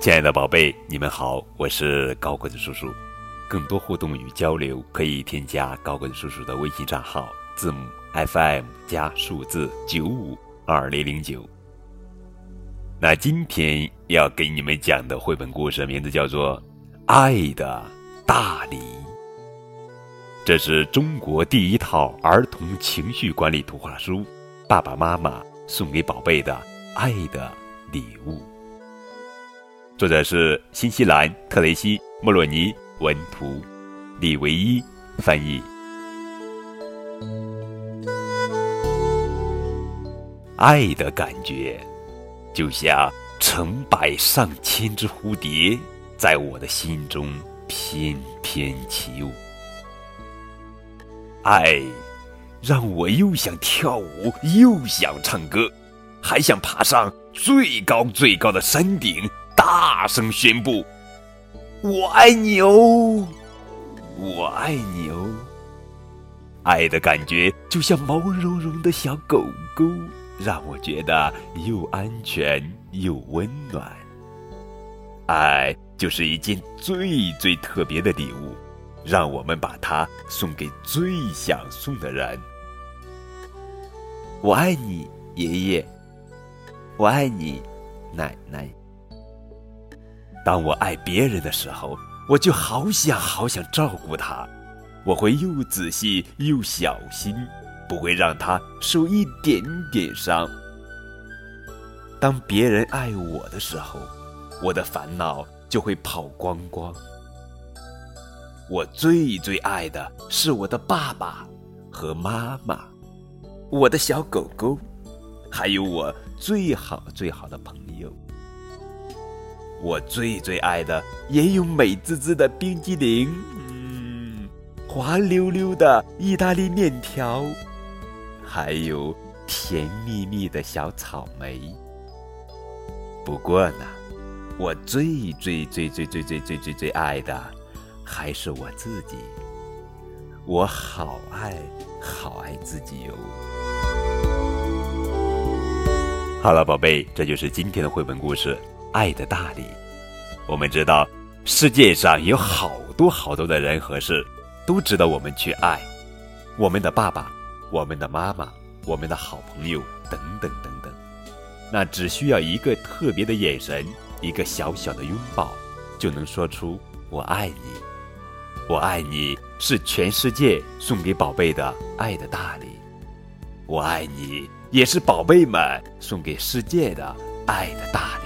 亲爱的宝贝，你们好，我是高个子叔叔。更多互动与交流，可以添加高个子叔叔的微信账号，字母 FM 加数字九五二零零九。那今天要给你们讲的绘本故事名字叫做《爱的大礼》，这是中国第一套儿童情绪管理图画书，爸爸妈妈送给宝贝的爱的礼物。作者是新西兰特雷西·莫洛尼文图，李维一翻译。爱的感觉，就像成百上千只蝴蝶在我的心中翩翩起舞。爱，让我又想跳舞，又想唱歌，还想爬上最高最高的山顶。大声宣布：“我爱你哦，我爱你哦！”爱的感觉就像毛茸茸的小狗狗，让我觉得又安全又温暖。爱就是一件最最特别的礼物，让我们把它送给最想送的人。我爱你，爷爷。我爱你，奶奶。当我爱别人的时候，我就好想好想照顾他，我会又仔细又小心，不会让他受一点点伤。当别人爱我的时候，我的烦恼就会跑光光。我最最爱的是我的爸爸和妈妈，我的小狗狗，还有我最好最好的朋友。我最最爱的也有美滋滋的冰激凌，嗯，滑溜溜的意大利面条，还有甜蜜蜜的小草莓。不过呢，我最最最最最最最最最爱的还是我自己。我好爱好爱自己哟。好了，宝贝，这就是今天的绘本故事。爱的大礼，我们知道世界上有好多好多的人和事，都值得我们去爱。我们的爸爸，我们的妈妈，我们的好朋友，等等等等。那只需要一个特别的眼神，一个小小的拥抱，就能说出“我爱你”。我爱你是全世界送给宝贝的爱的大礼。我爱你也是宝贝们送给世界的爱的大礼。